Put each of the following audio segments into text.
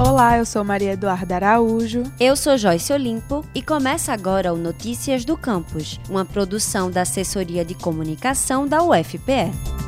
Olá, eu sou Maria Eduarda Araújo. Eu sou Joyce Olimpo e começa agora o Notícias do Campus, uma produção da Assessoria de Comunicação da UFPE.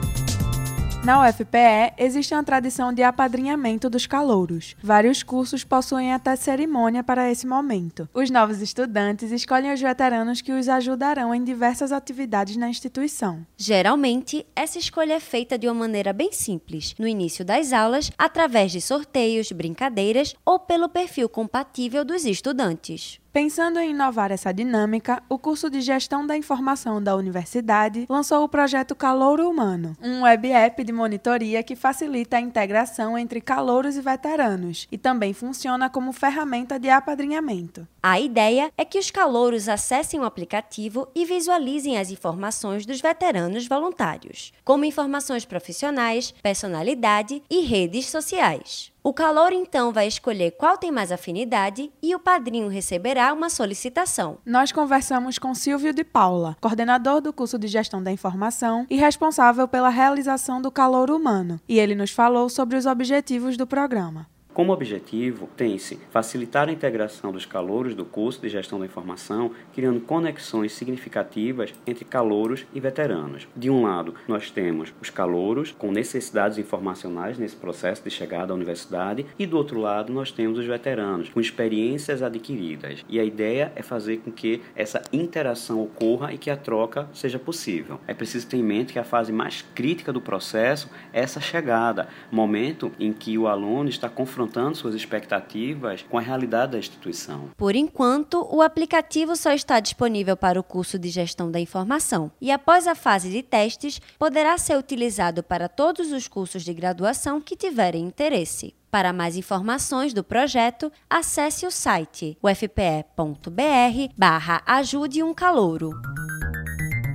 Na UFPE, existe uma tradição de apadrinhamento dos calouros. Vários cursos possuem até cerimônia para esse momento. Os novos estudantes escolhem os veteranos que os ajudarão em diversas atividades na instituição. Geralmente, essa escolha é feita de uma maneira bem simples, no início das aulas, através de sorteios, brincadeiras ou pelo perfil compatível dos estudantes. Pensando em inovar essa dinâmica, o curso de Gestão da Informação da Universidade lançou o projeto Calouro Humano, um web app de monitoria que facilita a integração entre calouros e veteranos e também funciona como ferramenta de apadrinhamento. A ideia é que os calouros acessem o aplicativo e visualizem as informações dos veteranos voluntários, como informações profissionais, personalidade e redes sociais. O calor então vai escolher qual tem mais afinidade e o padrinho receberá uma solicitação. Nós conversamos com Silvio de Paula, coordenador do curso de Gestão da Informação e responsável pela realização do calor humano, e ele nos falou sobre os objetivos do programa. Como objetivo, tem-se facilitar a integração dos calouros do curso de gestão da informação, criando conexões significativas entre calouros e veteranos. De um lado, nós temos os calouros com necessidades informacionais nesse processo de chegada à universidade, e do outro lado, nós temos os veteranos com experiências adquiridas. E a ideia é fazer com que essa interação ocorra e que a troca seja possível. É preciso ter em mente que a fase mais crítica do processo é essa chegada, momento em que o aluno está confrontado confrontando suas expectativas com a realidade da instituição. Por enquanto, o aplicativo só está disponível para o curso de Gestão da Informação e, após a fase de testes, poderá ser utilizado para todos os cursos de graduação que tiverem interesse. Para mais informações do projeto, acesse o site ufpe.br barra ajude um calouro.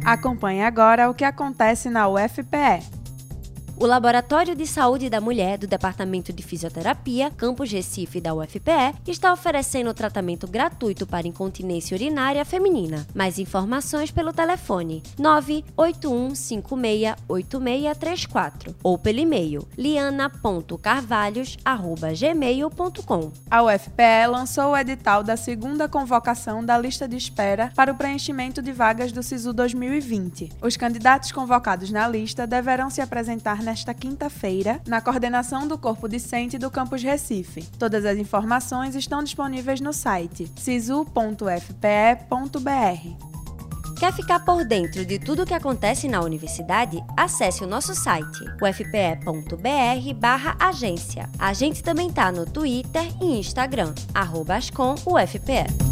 Acompanhe agora o que acontece na UFPE. O Laboratório de Saúde da Mulher do Departamento de Fisioterapia, Campus Recife da UFPE, está oferecendo tratamento gratuito para incontinência urinária feminina. Mais informações pelo telefone 981568634 ou pelo e-mail liana.carvalhos@gmail.com. A UFPE lançou o edital da segunda convocação da lista de espera para o preenchimento de vagas do SISU 2020. Os candidatos convocados na lista deverão se apresentar nesta quinta-feira, na coordenação do Corpo Discente do Campus Recife. Todas as informações estão disponíveis no site sisu.fpe.br. Quer ficar por dentro de tudo o que acontece na universidade? Acesse o nosso site, ufpe.br/agência. A gente também tá no Twitter e Instagram, arroba UFPE.